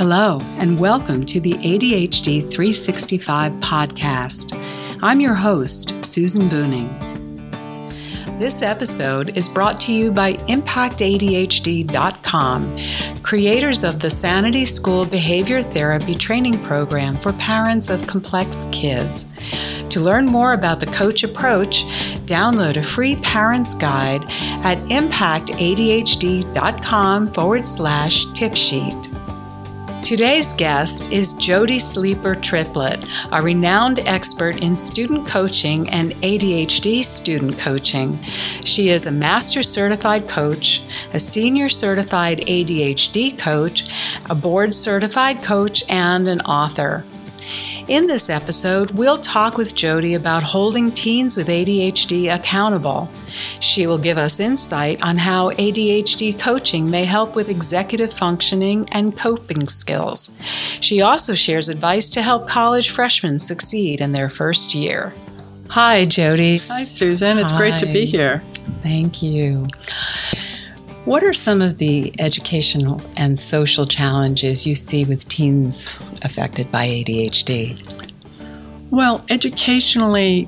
Hello, and welcome to the ADHD 365 podcast. I'm your host, Susan Buningh. This episode is brought to you by ImpactADHD.com, creators of the Sanity School Behavior Therapy Training Program for parents of complex kids. To learn more about the coach approach, download a free parent's guide at ImpactADHD.com forward slash tip sheet. Today's guest is Jodi Sleeper Triplett, a renowned expert in student coaching and ADHD student coaching. She is a master certified coach, a senior certified ADHD coach, a board certified coach, and an author. In this episode, we'll talk with Jodi about holding teens with ADHD accountable. She will give us insight on how ADHD coaching may help with executive functioning and coping skills. She also shares advice to help college freshmen succeed in their first year. Hi, Jodi. Hi, Susan. It's Hi. great to be here. Thank you. What are some of the educational and social challenges you see with teens affected by ADHD? Well, educationally,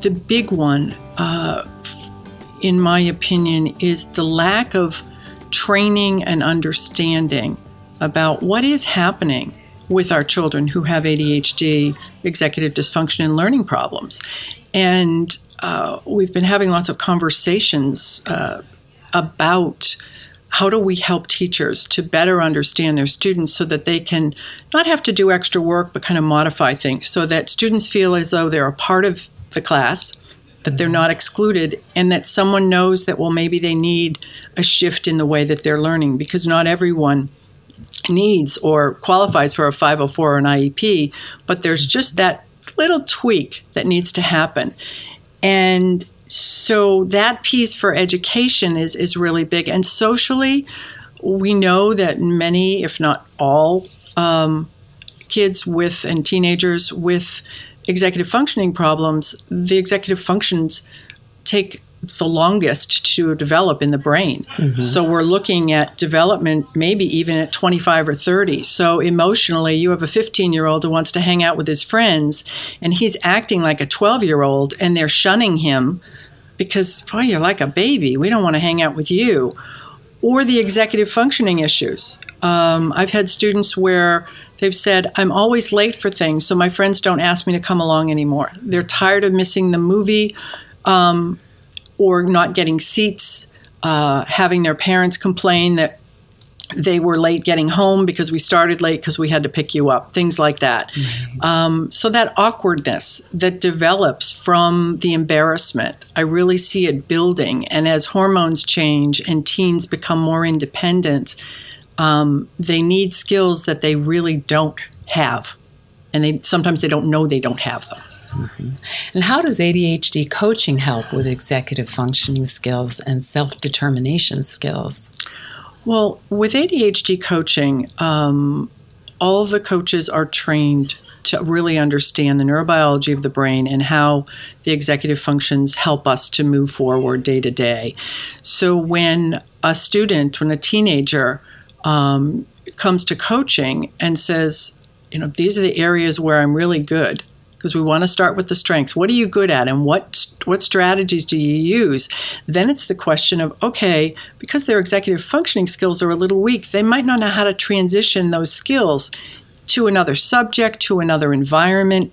the big one, uh, in my opinion, is the lack of training and understanding about what is happening with our children who have ADHD, executive dysfunction, and learning problems. And uh, we've been having lots of conversations uh, about how do we help teachers to better understand their students so that they can not have to do extra work but kind of modify things so that students feel as though they're a part of the class that they're not excluded and that someone knows that well maybe they need a shift in the way that they're learning because not everyone needs or qualifies for a 504 or an IEP but there's just that little tweak that needs to happen. And so that piece for education is is really big. And socially we know that many if not all um, kids with and teenagers with executive functioning problems the executive functions take the longest to develop in the brain. Mm-hmm. So we're looking at development maybe even at 25 or 30. So emotionally, you have a 15 year old who wants to hang out with his friends, and he's acting like a 12 year old, and they're shunning him because, boy, you're like a baby. We don't want to hang out with you. Or the executive functioning issues. Um, I've had students where they've said, I'm always late for things, so my friends don't ask me to come along anymore. They're tired of missing the movie um, or not getting seats, uh, having their parents complain that they were late getting home because we started late because we had to pick you up, things like that. Mm-hmm. Um, so, that awkwardness that develops from the embarrassment, I really see it building. And as hormones change and teens become more independent, um, they need skills that they really don't have. And they sometimes they don't know they don't have them. Mm-hmm. And how does ADHD coaching help with executive functioning skills and self determination skills? Well, with ADHD coaching, um, all the coaches are trained to really understand the neurobiology of the brain and how the executive functions help us to move forward day to day. So when a student, when a teenager um, comes to coaching and says, you know, these are the areas where I'm really good, because we want to start with the strengths. What are you good at and what what strategies do you use? Then it's the question of okay, because their executive functioning skills are a little weak, they might not know how to transition those skills to another subject, to another environment.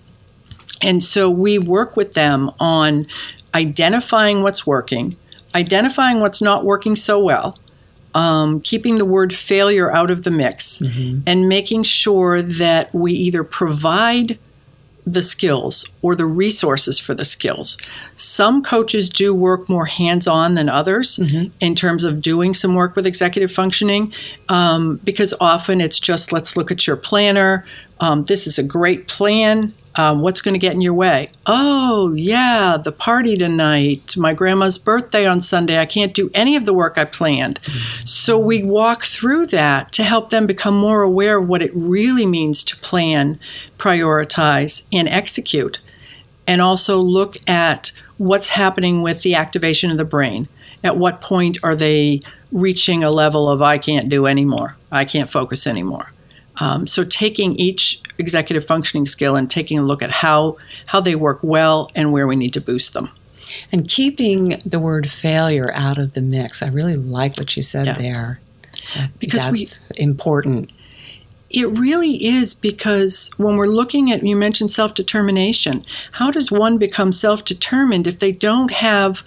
And so we work with them on identifying what's working, identifying what's not working so well, um, keeping the word failure out of the mix, mm-hmm. and making sure that we either provide the skills or the resources for the skills. Some coaches do work more hands on than others mm-hmm. in terms of doing some work with executive functioning um, because often it's just let's look at your planner. Um, this is a great plan. Um, what's going to get in your way? Oh, yeah, the party tonight, my grandma's birthday on Sunday. I can't do any of the work I planned. So we walk through that to help them become more aware of what it really means to plan, prioritize, and execute. And also look at what's happening with the activation of the brain. At what point are they reaching a level of, I can't do anymore, I can't focus anymore? Um, so taking each executive functioning skill and taking a look at how how they work well and where we need to boost them. And keeping the word failure out of the mix. I really like what you said Yeah. there. Because we- That's important. It really is because when we're looking at, you mentioned self determination. How does one become self determined if they don't have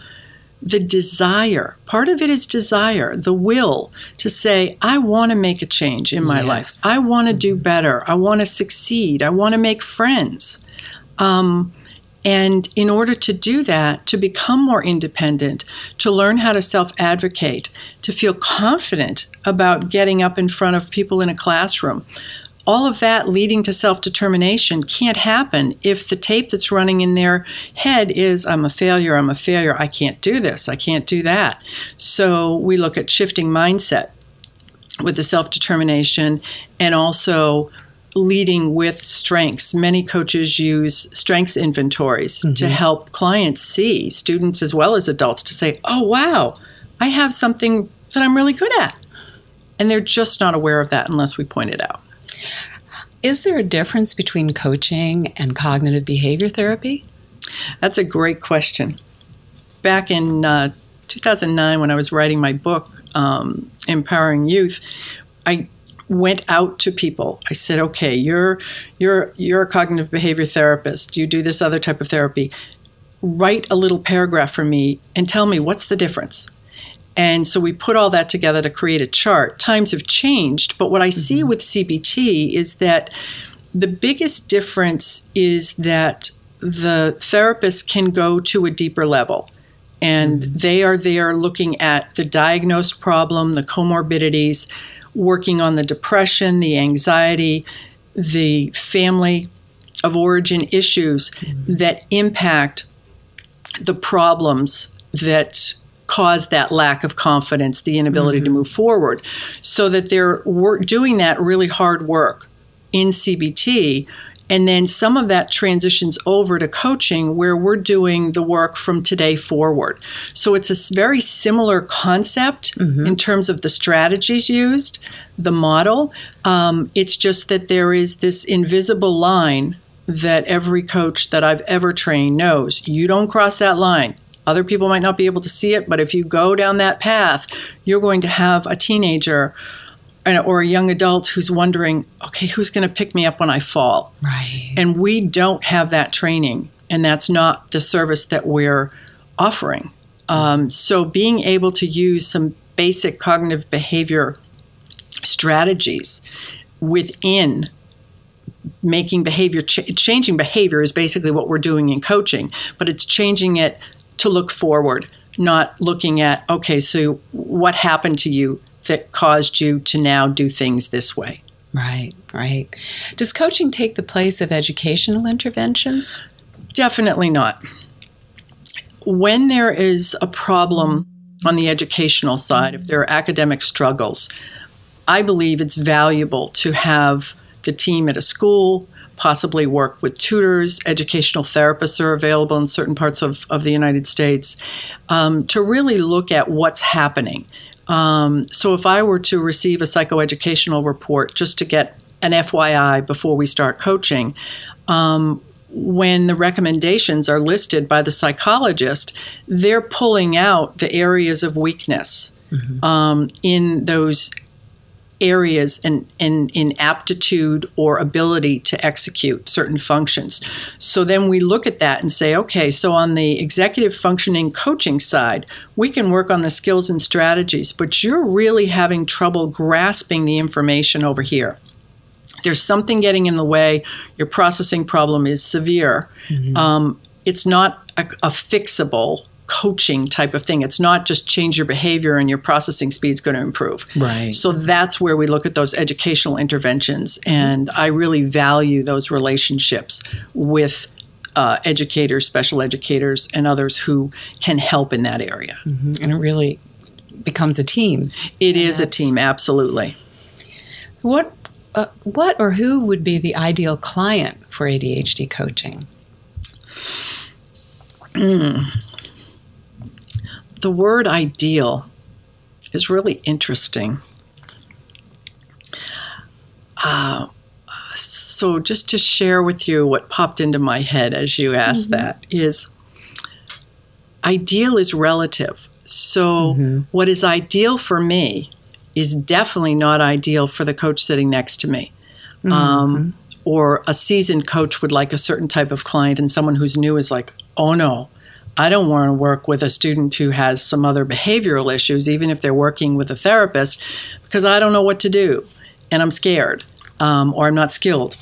the desire? Part of it is desire, the will to say, I want to make a change in my Yes. life. I want to do better. I want to succeed. I want to make friends. Um, and in order to do that, to become more independent, to learn how to self advocate, to feel confident about getting up in front of people in a classroom, all of that leading to self determination can't happen if the tape that's running in their head is I'm a failure, I'm a failure, I can't do this, I can't do that. So we look at shifting mindset with the self determination and also leading with strengths. Many coaches use strengths inventories to mm-hmm. help clients see, students as well as adults, to say, oh, wow, I have something that I'm really good at. And they're just not aware of that unless we point it out. Is there a difference between coaching and cognitive behavior therapy? That's a great question. Back in uh, 2009, when I was writing my book, um, Empowering Youth, I went out to people. I said, "Okay, you're you're you're a cognitive behavior therapist. You do this other type of therapy. Write a little paragraph for me and tell me what's the difference." And so we put all that together to create a chart. Times have changed, but what I see mm-hmm. with CBT is that the biggest difference is that the therapist can go to a deeper level and mm-hmm. they are there looking at the diagnosed problem, the comorbidities, working on the depression, the anxiety, the family of origin issues mm-hmm. that impact the problems that cause that lack of confidence, the inability to move forward, so that they're doing that really hard work in CBT. And then some of that transitions over to coaching where we're doing the work from today forward. So it's a very similar concept in terms of the strategies used, the model. Um, it's just that there is this invisible line that every coach that I've ever trained knows. You don't cross that line. Other people might not be able to see it, but if you go down that path, you're going to have a teenager or a young adult who's wondering, okay, who's going to pick me up when I fall? Right. And we don't have that training, and that's not the service that we're offering. Um, so, being able to use some basic cognitive behavior strategies within making behavior ch- changing behavior is basically what we're doing in coaching but it's changing it to look forward not looking at okay so what happened to you that caused you to now do things this way Right, right. Does coaching take the place of educational interventions? Definitely not. When there is a problem on the educational side, if there are academic struggles, I believe it's valuable to have the team at a school possibly work with tutors. Educational therapists are available in certain parts of, of the United States um, to really look at what's happening. Um, so if I were to receive a psychoeducational report just to get an FYI before we start coaching, um, when the recommendations are listed by the psychologist, they're pulling out the areas of weakness um, in those areas and in, in aptitude or ability to execute certain functions. So then we look at that and say, okay, so on the executive functioning coaching side, we can work on the skills and strategies, but you're really having trouble grasping the information over here there's something getting in the way, your processing problem is severe. Um, it's not a, a fixable coaching type of thing. It's not just change your behavior and your processing speed is going to improve. Right. So that's where we look at those educational interventions. And I really value those relationships with uh, educators, special educators, and others who can help in that area. And it really becomes a team. It is a team, absolutely. What, uh, what or who would be the ideal client for ADHD coaching? The word ideal is really interesting. Uh, so just to share with you what popped into my head as you asked mm-hmm. that is ideal is relative. So, mm-hmm. what is ideal for me is definitely not ideal for the coach sitting next to me. Mm-hmm. Um, or a seasoned coach would like a certain type of client, and someone who's new is like, oh no, I don't want to work with a student who has some other behavioral issues, even if they're working with a therapist, because I don't know what to do and I'm scared um, or I'm not skilled.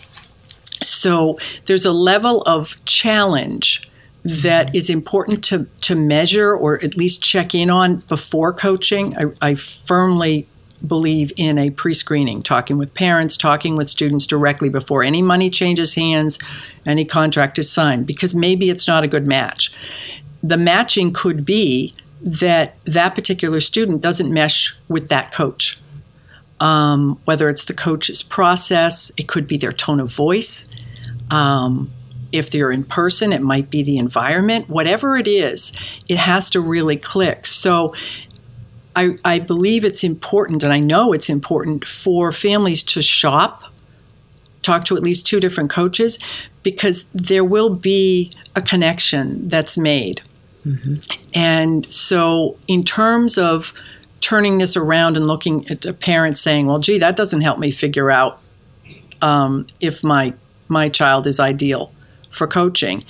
So there's a level of challenge that is important to, to measure or at least check in on before coaching. I, I firmly believe in a pre screening, talking with parents, talking with students directly before any money changes hands, any contract is signed, because maybe it's not a good match. The matching could be that that particular student doesn't mesh with that coach. Um, whether it's the coach's process, it could be their tone of voice. Um, if they're in person, it might be the environment. Whatever it is, it has to really click. So I, I believe it's important, and I know it's important for families to shop, talk to at least two different coaches, because there will be a connection that's made. Mm-hmm. And so, in terms of turning this around and looking at a parent saying, "Well, gee, that doesn't help me figure out um, if my my child is ideal for coaching,"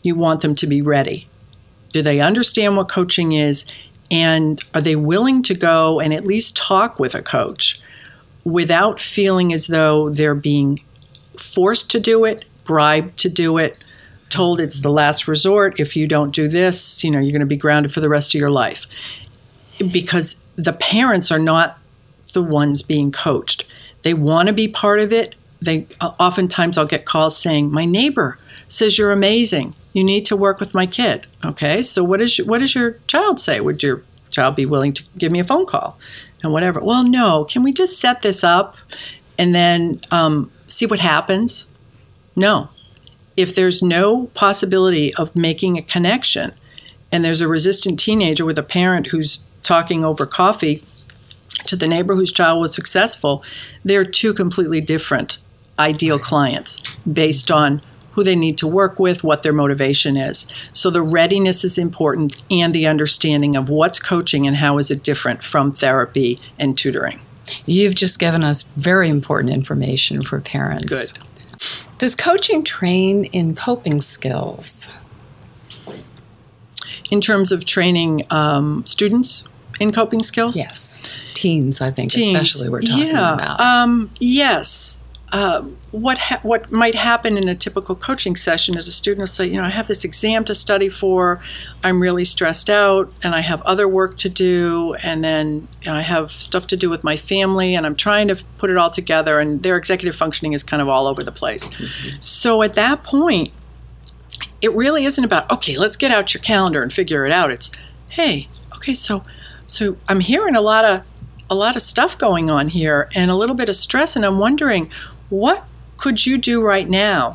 you want them to be ready. Do they understand what coaching is? And are they willing to go and at least talk with a coach without feeling as though they're being forced to do it, bribed to do it, told it's the last resort. If you don't do this, you know, you're going to be grounded for the rest of your life. Because the parents are not the ones being coached. They want to be part of it. They oftentimes I'll get calls saying, "My neighbor says you're amazing you need to work with my kid. Okay, so what is what does your child say? Would your child be willing to give me a phone call and whatever? Well, no. Can we just set this up and then um, see what happens? No. If there's no possibility of making a connection, and there's a resistant teenager with a parent who's talking over coffee to the neighbor whose child was successful, they're two completely different ideal clients based on who they need to work with, what their motivation is. So the readiness is important and the understanding of what's coaching and how is it different from therapy and tutoring. You've just given us very important information for parents. Good. Does coaching train in coping skills? In terms of training um, students in coping skills? Yes. Teens, I think, Teens. especially we're talking yeah. about. Um, yes. Uh, what ha- what might happen in a typical coaching session is a student will say, you know, I have this exam to study for, I'm really stressed out, and I have other work to do, and then you know, I have stuff to do with my family, and I'm trying to put it all together, and their executive functioning is kind of all over the place. Mm-hmm. So at that point, it really isn't about okay, let's get out your calendar and figure it out. It's hey, okay, so so I'm hearing a lot of a lot of stuff going on here and a little bit of stress and I'm wondering what could you do right now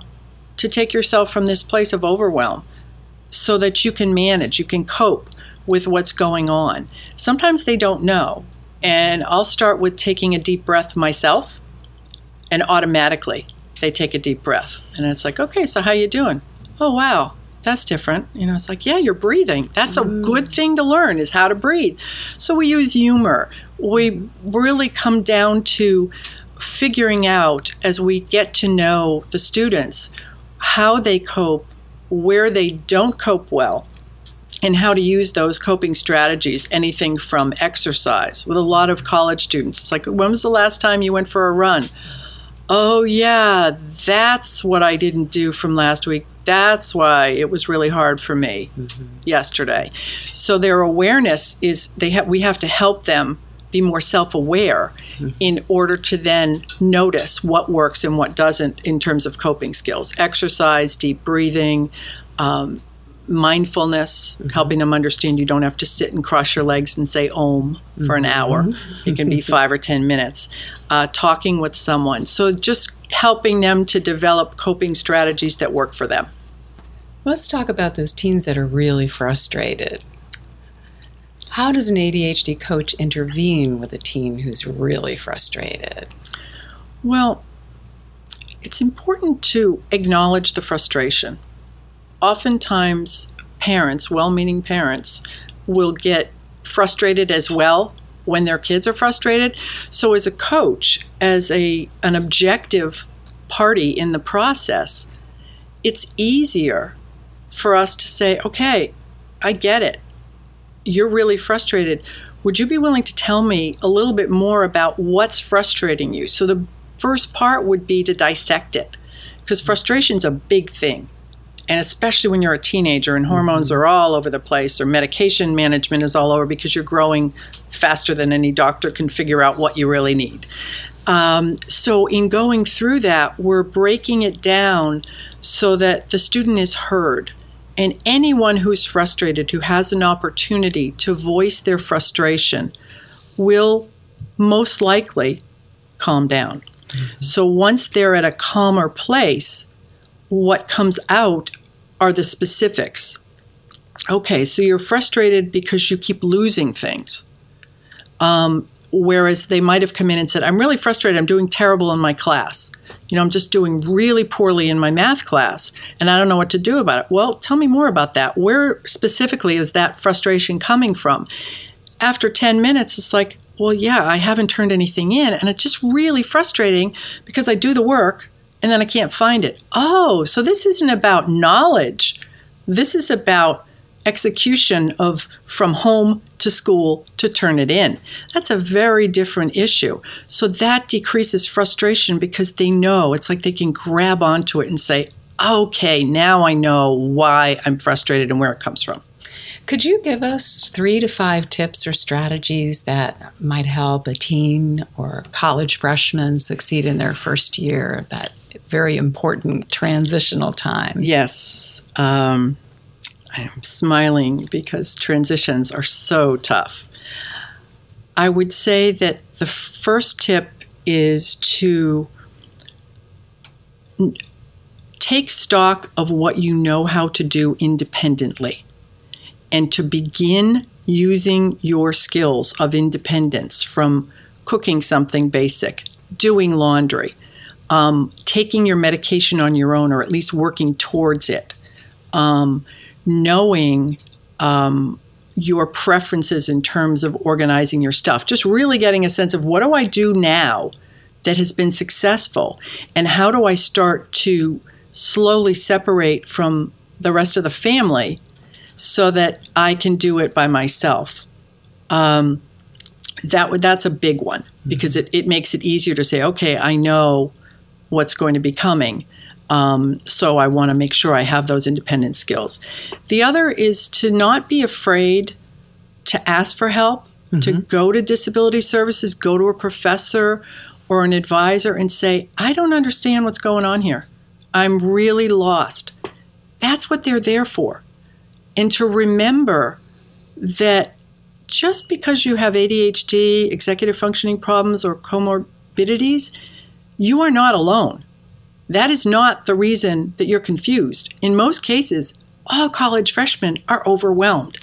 to take yourself from this place of overwhelm so that you can manage, you can cope with what's going on? Sometimes they don't know. And I'll start with taking a deep breath myself and automatically they take a deep breath. And it's like, "Okay, so how you doing?" "Oh, wow. That's different." You know, it's like, "Yeah, you're breathing. That's a mm. good thing to learn is how to breathe." So we use humor. We really come down to figuring out as we get to know the students how they cope, where they don't cope well, and how to use those coping strategies, anything from exercise. With a lot of college students, it's like, when was the last time you went for a run? Oh, yeah, that's what I didn't do from last week. That's why it was really hard for me mm-hmm. yesterday. So their awareness is they have we have to help them be more self aware mm-hmm. in order to then notice what works and what doesn't in terms of coping skills. Exercise, deep breathing, um, mindfulness, mm-hmm. helping them understand you don't have to sit and cross your legs and say om mm-hmm. for an hour. Mm-hmm. It can be five or 10 minutes. Uh, talking with someone. So just helping them to develop coping strategies that work for them. Let's talk about those teens that are really frustrated. How does an ADHD coach intervene with a teen who's really frustrated? Well, it's important to acknowledge the frustration. Oftentimes, parents, well meaning parents, will get frustrated as well when their kids are frustrated. So, as a coach, as a, an objective party in the process, it's easier for us to say, okay, I get it. You're really frustrated. Would you be willing to tell me a little bit more about what's frustrating you? So, the first part would be to dissect it because frustration is a big thing. And especially when you're a teenager and hormones mm-hmm. are all over the place or medication management is all over because you're growing faster than any doctor can figure out what you really need. Um, so, in going through that, we're breaking it down so that the student is heard. And anyone who's frustrated, who has an opportunity to voice their frustration, will most likely calm down. Mm-hmm. So, once they're at a calmer place, what comes out are the specifics. Okay, so you're frustrated because you keep losing things. Um, whereas they might have come in and said, I'm really frustrated, I'm doing terrible in my class. You know, I'm just doing really poorly in my math class and I don't know what to do about it. Well, tell me more about that. Where specifically is that frustration coming from? After 10 minutes, it's like, well, yeah, I haven't turned anything in. And it's just really frustrating because I do the work and then I can't find it. Oh, so this isn't about knowledge. This is about execution of from home to school to turn it in. That's a very different issue. So that decreases frustration because they know it's like they can grab onto it and say, okay, now I know why I'm frustrated and where it comes from. Could you give us three to five tips or strategies that might help a teen or college freshman succeed in their first year, at that very important transitional time? Yes. Um, I'm smiling because transitions are so tough. I would say that the first tip is to take stock of what you know how to do independently and to begin using your skills of independence from cooking something basic, doing laundry, um, taking your medication on your own, or at least working towards it, um, knowing um, your preferences in terms of organizing your stuff, just really getting a sense of what do I do now that has been successful, and how do I start to slowly separate from the rest of the family so that I can do it by myself. Um, that that's a big one because it, it makes it easier to say, okay, I know what's going to be coming. Um, so I want to make sure I have those independent skills. The other is to not be afraid to ask for help, mm-hmm. to go to disability services, go to a professor or an advisor and say, I don't understand what's going on here. I'm really lost. That's what they're there for. And to remember that just because you have ADHD, executive functioning problems, or comorbidities, you are not alone. That is not the reason that you're confused. In most cases, all college freshmen are overwhelmed.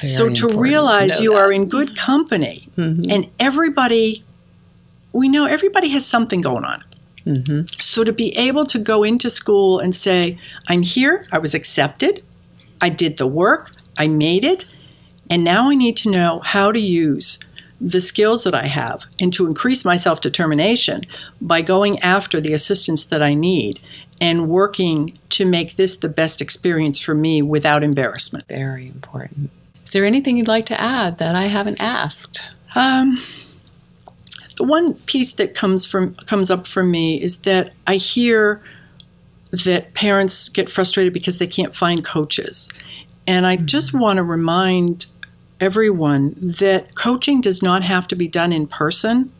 Very so to realize to you that. are in good company mm-hmm. and everybody, we know everybody has something going on. Mm-hmm. So to be able to go into school and say, I'm here, I was accepted, I did the work, I made it, and now I need to know how to use the skills that I have and to increase my self determination by going after the assistance that I need and working to make this the best experience for me without embarrassment. Very important. Is there anything you'd like to add that I haven't asked? Um, the one piece that comes from comes up for me is that I hear that parents get frustrated because they can't find coaches. And I just mm-hmm. want to remind everyone that coaching does not have to be done in person,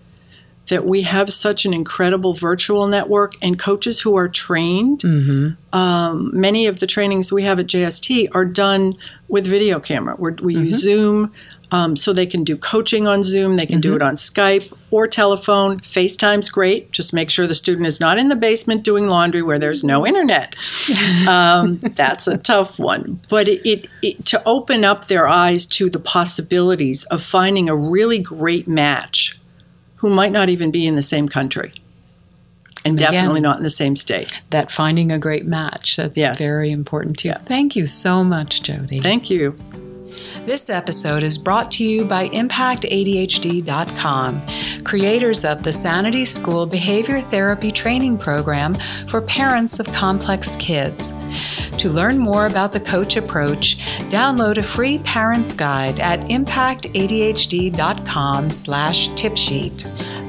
that we have such an incredible virtual network and coaches who are trained. Mm-hmm. Um, many of the trainings we have at JST are done with video camera. We're, we mm-hmm. use Zoom. Um, so they can do coaching on Zoom, they can mm-hmm. do it on Skype or telephone. FaceTime's great. Just make sure the student is not in the basement doing laundry where there's no internet. um, that's a tough one. But it, it, it, to open up their eyes to the possibilities of finding a really great match who might not even be in the same country. and definitely not in the same state. that finding a great match. That's Yes. very important too. Yeah. Thank you so much, Jodi. Thank you. This episode is brought to you by ImpactADHD.com, creators of the Sanity School Behavior Therapy Training Program for parents of complex kids. To learn more about the coach approach, download a free parent's guide at ImpactADHD.com slash tipsheet.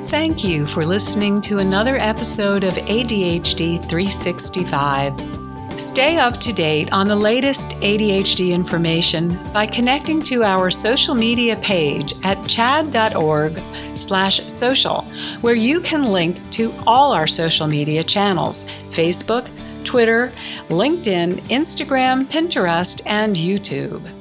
Thank you for listening to another episode of ADHD 365. Stay up to date on the latest ADHD information by connecting to our social media page at chadd.org slash social, where you can link to all our social media channels Facebook, Twitter, LinkedIn, Instagram, Pinterest, and YouTube.